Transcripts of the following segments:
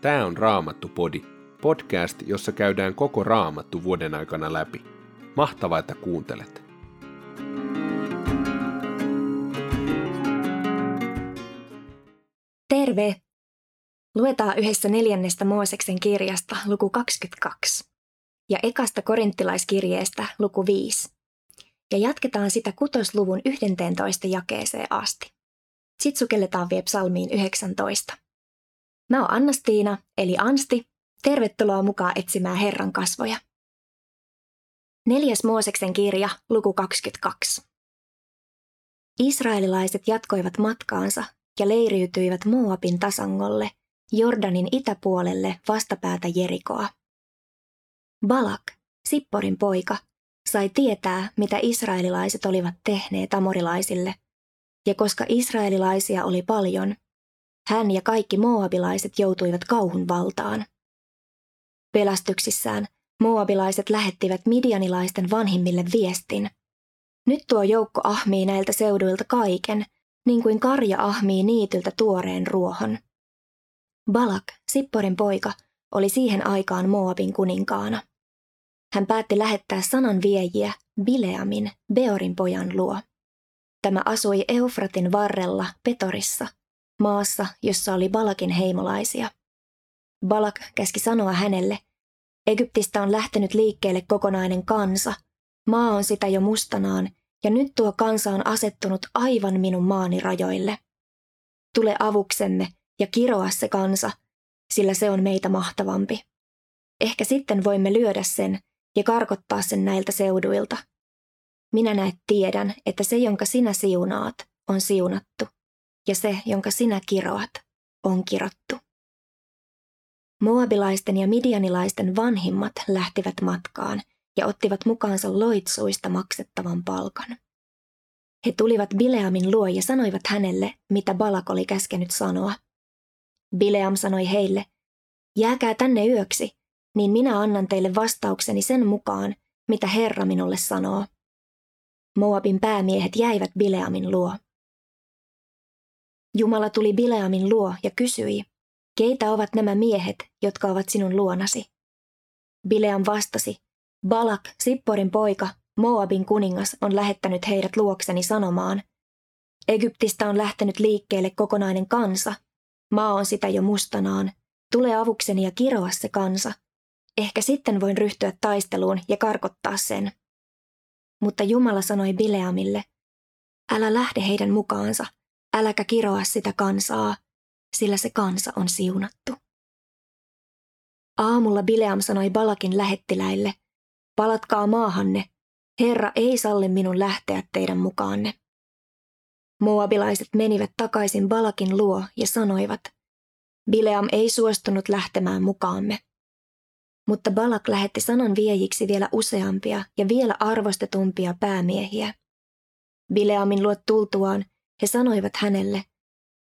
Tämä on Raamattu-podi, podcast, jossa käydään koko Raamattu vuoden aikana läpi. Mahtavaa, että kuuntelet. Terve! Luetaan yhdessä neljännestä Mooseksen kirjasta luku 22 ja ekasta korinttilaiskirjeestä luku 5. Ja jatketaan sitä kutosluvun 11 jakeeseen asti. Sitten sukelletaan vielä psalmiin 19. Mä oon Annastiina, eli Ansti. Tervetuloa mukaan etsimään Herran kasvoja. Neljäs Mooseksen kirja, luku 22. Israelilaiset jatkoivat matkaansa ja leiriytyivät Moabin tasangolle, Jordanin itäpuolelle vastapäätä Jerikoa. Balak, Sipporin poika, sai tietää, mitä israelilaiset olivat tehneet amorilaisille, ja koska israelilaisia oli paljon – hän ja kaikki moabilaiset joutuivat kauhun valtaan. Pelästyksissään moabilaiset lähettivät midianilaisten vanhimmille viestin. Nyt tuo joukko ahmii näiltä seuduilta kaiken, niin kuin karja ahmii niityltä tuoreen ruohon. Balak, Sipporin poika, oli siihen aikaan Moabin kuninkaana. Hän päätti lähettää sanan viejiä Bileamin, Beorin pojan luo. Tämä asui Eufratin varrella Petorissa – maassa, jossa oli Balakin heimolaisia. Balak käski sanoa hänelle, Egyptistä on lähtenyt liikkeelle kokonainen kansa, maa on sitä jo mustanaan, ja nyt tuo kansa on asettunut aivan minun maani rajoille. Tule avuksemme ja kiroa se kansa, sillä se on meitä mahtavampi. Ehkä sitten voimme lyödä sen ja karkottaa sen näiltä seuduilta. Minä näet tiedän, että se, jonka sinä siunaat, on siunattu ja se, jonka sinä kiroat, on kirottu. Moabilaisten ja midianilaisten vanhimmat lähtivät matkaan ja ottivat mukaansa loitsuista maksettavan palkan. He tulivat Bileamin luo ja sanoivat hänelle, mitä Balak oli käskenyt sanoa. Bileam sanoi heille, jääkää tänne yöksi, niin minä annan teille vastaukseni sen mukaan, mitä Herra minulle sanoo. Moabin päämiehet jäivät Bileamin luo. Jumala tuli Bileamin luo ja kysyi, keitä ovat nämä miehet, jotka ovat sinun luonasi? Bileam vastasi, Balak, Sipporin poika, Moabin kuningas on lähettänyt heidät luokseni sanomaan, Egyptistä on lähtenyt liikkeelle kokonainen kansa, maa on sitä jo mustanaan, tule avukseni ja kiroa se kansa. Ehkä sitten voin ryhtyä taisteluun ja karkottaa sen. Mutta Jumala sanoi Bileamille, älä lähde heidän mukaansa – äläkä kiroa sitä kansaa, sillä se kansa on siunattu. Aamulla Bileam sanoi Balakin lähettiläille, palatkaa maahanne, Herra ei salli minun lähteä teidän mukaanne. Moabilaiset menivät takaisin Balakin luo ja sanoivat, Bileam ei suostunut lähtemään mukaamme. Mutta Balak lähetti sanan viejiksi vielä useampia ja vielä arvostetumpia päämiehiä. Bileamin luot tultuaan he sanoivat hänelle,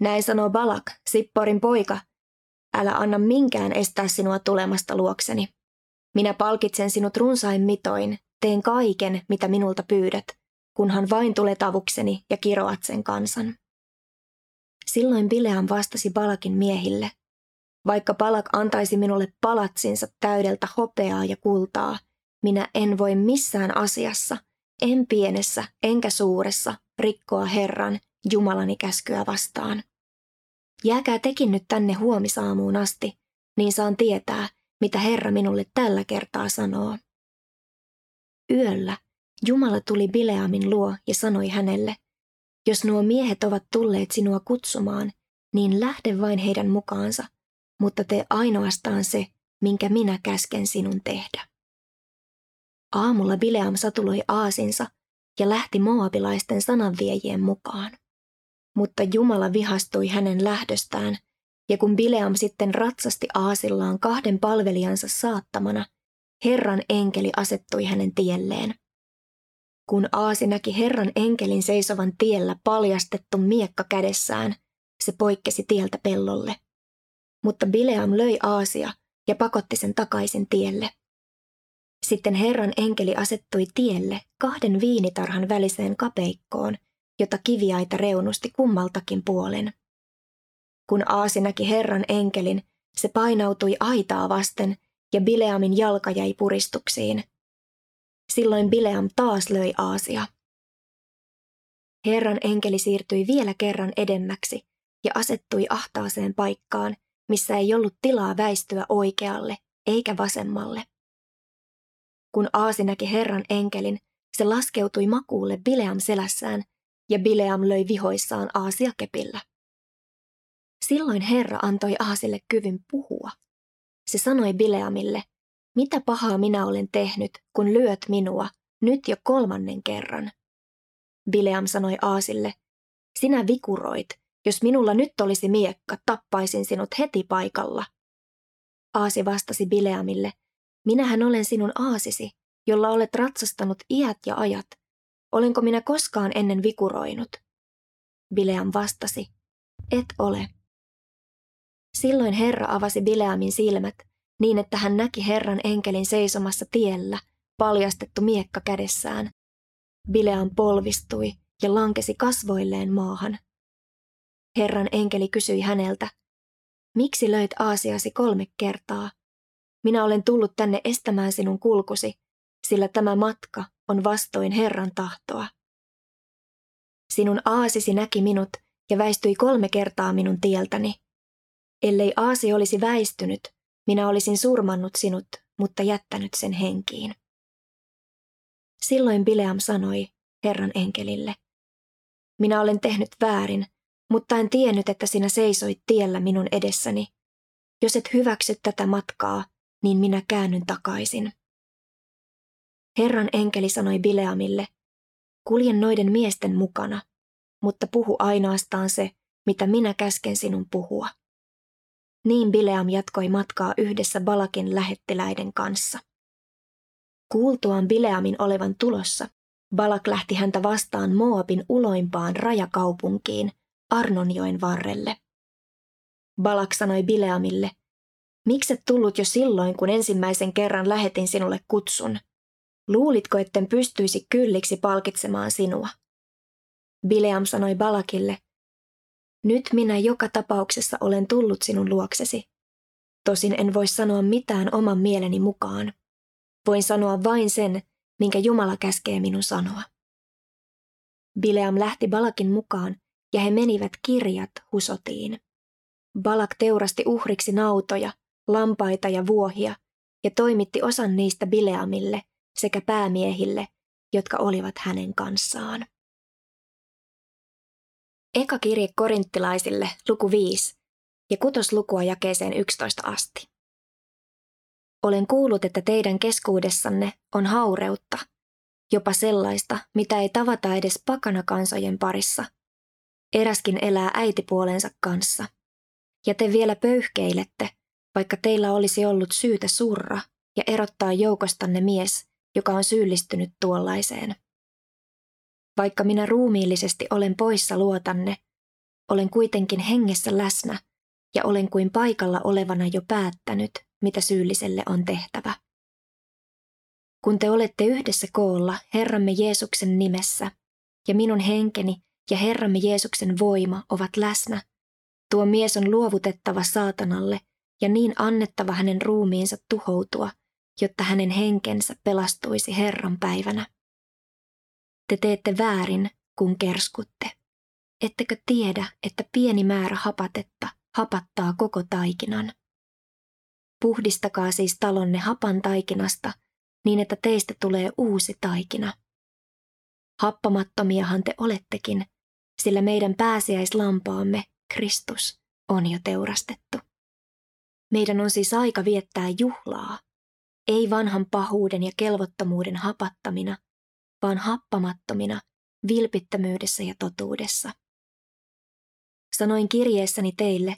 näin sanoo Balak, Sipporin poika, älä anna minkään estää sinua tulemasta luokseni. Minä palkitsen sinut runsain mitoin, teen kaiken, mitä minulta pyydät, kunhan vain tulet avukseni ja kiroat sen kansan. Silloin Bileam vastasi Balakin miehille, vaikka Balak antaisi minulle palatsinsa täydeltä hopeaa ja kultaa, minä en voi missään asiassa, en pienessä enkä suuressa, rikkoa Herran, Jumalani käskyä vastaan. Jääkää tekin nyt tänne huomisaamuun asti, niin saan tietää, mitä Herra minulle tällä kertaa sanoo. Yöllä Jumala tuli Bileamin luo ja sanoi hänelle, jos nuo miehet ovat tulleet sinua kutsumaan, niin lähde vain heidän mukaansa, mutta tee ainoastaan se, minkä minä käsken sinun tehdä. Aamulla Bileam satuloi aasinsa ja lähti moabilaisten sananviejien mukaan. Mutta Jumala vihastui hänen lähdöstään, ja kun Bileam sitten ratsasti aasillaan kahden palvelijansa saattamana, Herran enkeli asettui hänen tielleen. Kun Aasi näki Herran enkelin seisovan tiellä paljastettu miekka kädessään, se poikkesi tieltä pellolle. Mutta Bileam löi Aasia ja pakotti sen takaisin tielle. Sitten Herran enkeli asettui tielle kahden viinitarhan väliseen kapeikkoon jota kiviaita reunusti kummaltakin puolen. Kun Aasi näki Herran enkelin, Se painautui aitaa vasten ja Bileamin jalka jäi puristuksiin. Silloin Bileam taas löi Aasia. Herran enkeli siirtyi vielä kerran edemmäksi ja asettui ahtaaseen paikkaan, missä ei ollut tilaa väistyä oikealle eikä vasemmalle. Kun Aasi näki Herran enkelin, se laskeutui makuulle Bileam selässään ja Bileam löi vihoissaan Aasia kepillä. Silloin Herra antoi Aasille kyvyn puhua. Se sanoi Bileamille, mitä pahaa minä olen tehnyt, kun lyöt minua, nyt jo kolmannen kerran. Bileam sanoi Aasille, sinä vikuroit, jos minulla nyt olisi miekka, tappaisin sinut heti paikalla. Aasi vastasi Bileamille, minähän olen sinun aasisi, jolla olet ratsastanut iät ja ajat. Olenko minä koskaan ennen vikuroinut? Bileam vastasi, et ole. Silloin Herra avasi Bileamin silmät niin, että hän näki Herran enkelin seisomassa tiellä, paljastettu miekka kädessään. Bileam polvistui ja lankesi kasvoilleen maahan. Herran enkeli kysyi häneltä, miksi löit Aasiasi kolme kertaa? Minä olen tullut tänne estämään sinun kulkusi, sillä tämä matka on vastoin Herran tahtoa. Sinun aasisi näki minut ja väistyi kolme kertaa minun tieltäni. Ellei aasi olisi väistynyt, minä olisin surmannut sinut, mutta jättänyt sen henkiin. Silloin Bileam sanoi Herran enkelille, minä olen tehnyt väärin, mutta en tiennyt, että sinä seisoit tiellä minun edessäni. Jos et hyväksy tätä matkaa, niin minä käännyn takaisin. Herran enkeli sanoi Bileamille, kuljen noiden miesten mukana, mutta puhu ainoastaan se, mitä minä käsken sinun puhua. Niin Bileam jatkoi matkaa yhdessä Balakin lähettiläiden kanssa. Kuultuaan Bileamin olevan tulossa, Balak lähti häntä vastaan Moabin uloimpaan rajakaupunkiin, Arnonjoen varrelle. Balak sanoi Bileamille, mikset tullut jo silloin, kun ensimmäisen kerran lähetin sinulle kutsun? Luulitko, etten pystyisi kylliksi palkitsemaan sinua? Bileam sanoi Balakille, nyt minä joka tapauksessa olen tullut sinun luoksesi. Tosin en voi sanoa mitään oman mieleni mukaan. Voin sanoa vain sen, minkä Jumala käskee minun sanoa. Bileam lähti Balakin mukaan ja he menivät kirjat Husotiin. Balak teurasti uhriksi nautoja, lampaita ja vuohia ja toimitti osan niistä Bileamille sekä päämiehille, jotka olivat hänen kanssaan. Eka kirje korinttilaisille, luku 5, ja kutoslukua jakeeseen 11 asti. Olen kuullut, että teidän keskuudessanne on haureutta, jopa sellaista, mitä ei tavata edes pakanakansojen parissa. Eräskin elää äitipuolensa kanssa. Ja te vielä pöyhkeilette, vaikka teillä olisi ollut syytä surra ja erottaa joukostanne mies, joka on syyllistynyt tuollaiseen. Vaikka minä ruumiillisesti olen poissa luotanne, olen kuitenkin hengessä läsnä ja olen kuin paikalla olevana jo päättänyt, mitä syylliselle on tehtävä. Kun te olette yhdessä koolla Herramme Jeesuksen nimessä, ja minun henkeni ja Herramme Jeesuksen voima ovat läsnä, tuo mies on luovutettava saatanalle ja niin annettava hänen ruumiinsa tuhoutua, jotta hänen henkensä pelastuisi Herran päivänä. Te teette väärin, kun kerskutte. Ettekö tiedä, että pieni määrä hapatetta hapattaa koko taikinan? Puhdistakaa siis talonne hapan taikinasta, niin että teistä tulee uusi taikina. Happamattomiahan te olettekin, sillä meidän pääsiäislampaamme, Kristus, on jo teurastettu. Meidän on siis aika viettää juhlaa, ei vanhan pahuuden ja kelvottomuuden hapattamina, vaan happamattomina, vilpittömyydessä ja totuudessa. Sanoin kirjeessäni teille,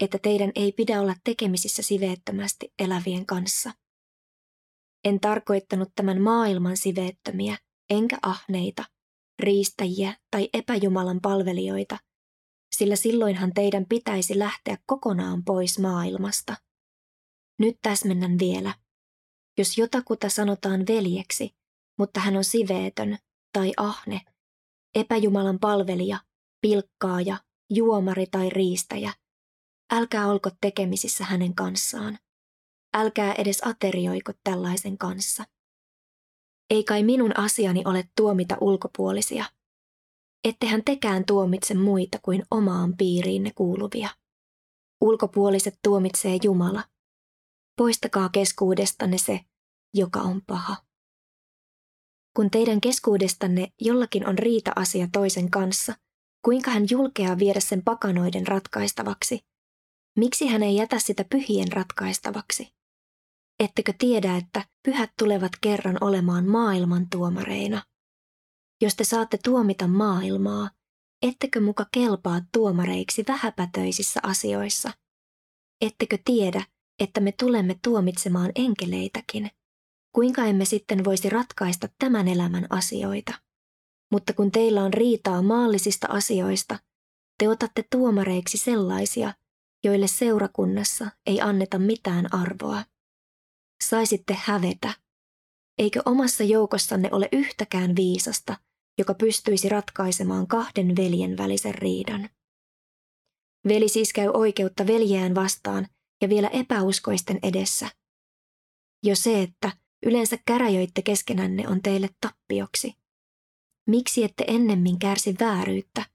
että teidän ei pidä olla tekemisissä siveettömästi elävien kanssa. En tarkoittanut tämän maailman siveettömiä, enkä ahneita, riistäjiä tai epäjumalan palvelijoita, sillä silloinhan teidän pitäisi lähteä kokonaan pois maailmasta. Nyt täsmennän vielä. Jos jotakuta sanotaan veljeksi, mutta hän on siveetön tai ahne, epäjumalan palvelija, pilkkaaja, juomari tai riistäjä, älkää olko tekemisissä hänen kanssaan. Älkää edes aterioiko tällaisen kanssa. Ei kai minun asiani ole tuomita ulkopuolisia. Ettehän tekään tuomitse muita kuin omaan piiriinne kuuluvia. Ulkopuoliset tuomitsee Jumala. Poistakaa keskuudestanne se, joka on paha. Kun teidän keskuudestanne jollakin on riita-asia toisen kanssa, kuinka hän julkeaa viedä sen pakanoiden ratkaistavaksi? Miksi hän ei jätä sitä pyhien ratkaistavaksi? Ettekö tiedä, että pyhät tulevat kerran olemaan maailman tuomareina? Jos te saatte tuomita maailmaa, ettekö muka kelpaa tuomareiksi vähäpätöisissä asioissa? Ettekö tiedä, että me tulemme tuomitsemaan enkeleitäkin? Kuinka emme sitten voisi ratkaista tämän elämän asioita? Mutta kun teillä on riitaa maallisista asioista, te otatte tuomareiksi sellaisia, joille seurakunnassa ei anneta mitään arvoa. Saisitte hävetä. Eikö omassa joukossanne ole yhtäkään viisasta, joka pystyisi ratkaisemaan kahden veljen välisen riidan? Veli siis käy oikeutta veljeään vastaan ja vielä epäuskoisten edessä. Jo se, että yleensä käräjöitte keskenänne on teille tappioksi. Miksi ette ennemmin kärsi vääryyttä?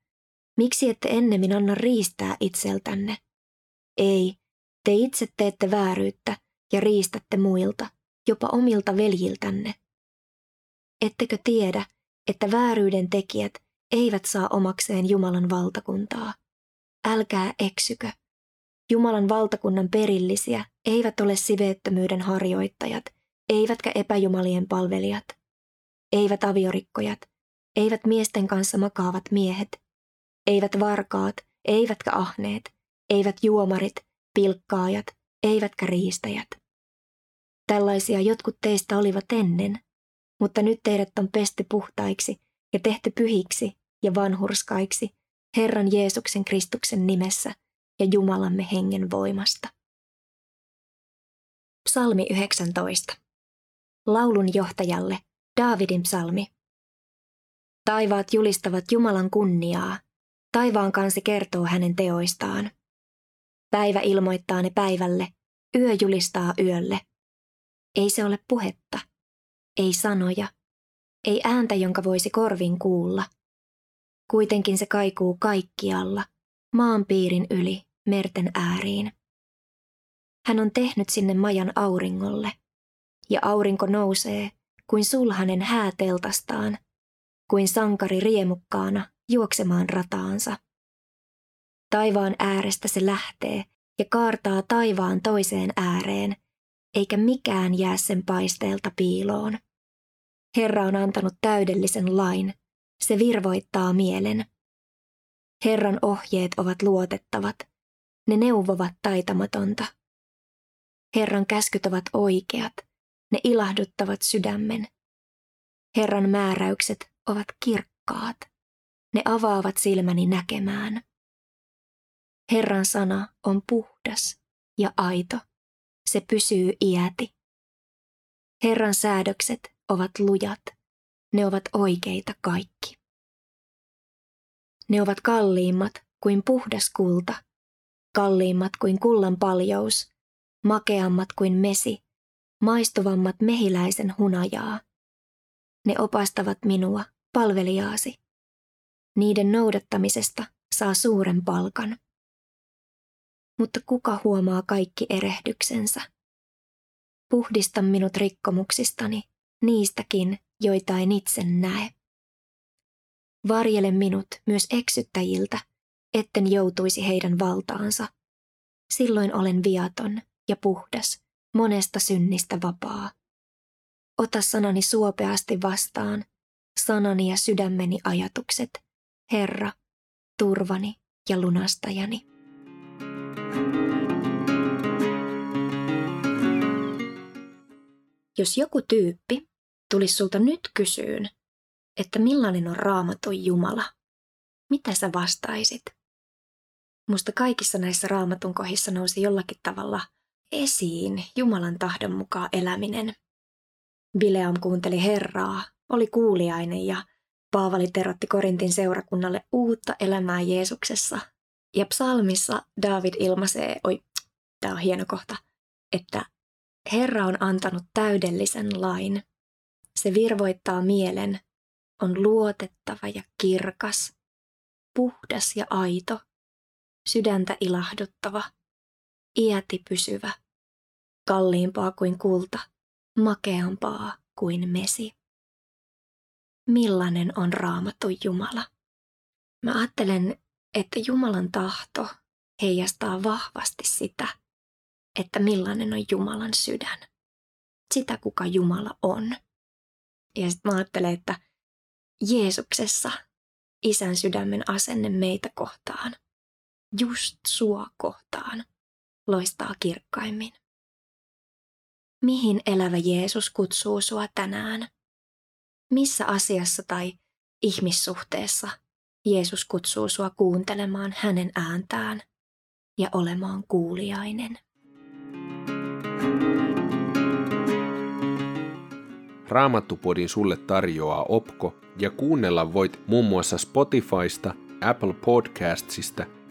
Miksi ette ennemmin anna riistää itseltänne? Ei, te itse teette vääryyttä ja riistätte muilta, jopa omilta veljiltänne. Ettekö tiedä, että vääryyden tekijät eivät saa omakseen Jumalan valtakuntaa? Älkää eksykö. Jumalan valtakunnan perillisiä eivät ole siveettömyyden harjoittajat, eivätkä epäjumalien palvelijat, eivät aviorikkojat, eivät miesten kanssa makaavat miehet, eivät varkaat, eivätkä ahneet, eivät juomarit, pilkkaajat, eivätkä riistäjät. Tällaisia jotkut teistä olivat ennen, mutta nyt teidät on pesty puhtaiksi ja tehty pyhiksi ja vanhurskaiksi Herran Jeesuksen Kristuksen nimessä ja Jumalamme hengen voimasta. Psalmi 19. Laulun johtajalle Daavidin psalmi. Taivaat julistavat Jumalan kunniaa. Taivaan kansi kertoo hänen teoistaan. Päivä ilmoittaa ne päivälle, yö julistaa yölle. Ei se ole puhetta, ei sanoja, ei ääntä, jonka voisi korvin kuulla. Kuitenkin se kaikuu kaikkialla, maanpiirin yli, merten ääriin. Hän on tehnyt sinne majan auringolle, ja aurinko nousee kuin sulhanen hääteltastaan, kuin sankari riemukkaana juoksemaan rataansa. Taivaan äärestä se lähtee ja kaartaa taivaan toiseen ääreen, eikä mikään jää sen paisteelta piiloon. Herra on antanut täydellisen lain, se virvoittaa mielen. Herran ohjeet ovat luotettavat, ne neuvovat taitamatonta. Herran käskyt ovat oikeat, ne ilahduttavat sydämen. Herran määräykset ovat kirkkaat, ne avaavat silmäni näkemään. Herran sana on puhdas ja aito. Se pysyy iäti. Herran säädökset ovat lujat. Ne ovat oikeita kaikki. Ne ovat kalliimmat kuin puhdas kulta, kalliimmat kuin kullan paljous, makeammat kuin mesi, maistuvammat mehiläisen hunajaa. Ne opastavat minua, palvelijaasi. Niiden noudattamisesta saa suuren palkan mutta kuka huomaa kaikki erehdyksensä? Puhdista minut rikkomuksistani, niistäkin, joita en itse näe. Varjele minut myös eksyttäjiltä, etten joutuisi heidän valtaansa. Silloin olen viaton ja puhdas, monesta synnistä vapaa. Ota sanani suopeasti vastaan, sanani ja sydämeni ajatukset, Herra, turvani ja lunastajani. Jos joku tyyppi tulisi sulta nyt kysyyn, että millainen on raamatun Jumala, mitä sä vastaisit? Musta kaikissa näissä raamatun kohdissa nousi jollakin tavalla esiin Jumalan tahdon mukaan eläminen. Bileam kuunteli Herraa, oli kuuliainen ja Paavali terotti Korintin seurakunnalle uutta elämää Jeesuksessa Ja psalmissa David ilmaisee, oi, tämä on hieno kohta, että Herra on antanut täydellisen lain. Se virvoittaa mielen, on luotettava ja kirkas, puhdas ja aito, sydäntä ilahduttava, iäti pysyvä, kalliimpaa kuin kulta, makeampaa kuin mesi. Millainen on raamattu Jumala? Mä ajattelen, että Jumalan tahto heijastaa vahvasti sitä, että millainen on Jumalan sydän. Sitä, kuka Jumala on. Ja sitten mä ajattelen, että Jeesuksessa isän sydämen asenne meitä kohtaan, just sua kohtaan, loistaa kirkkaimmin. Mihin elävä Jeesus kutsuu sua tänään? Missä asiassa tai ihmissuhteessa Jeesus kutsuu sua kuuntelemaan hänen ääntään ja olemaan kuuliainen? Raamattupodin sulle tarjoaa Opko ja kuunnella voit muun muassa Spotifysta, Apple Podcastsista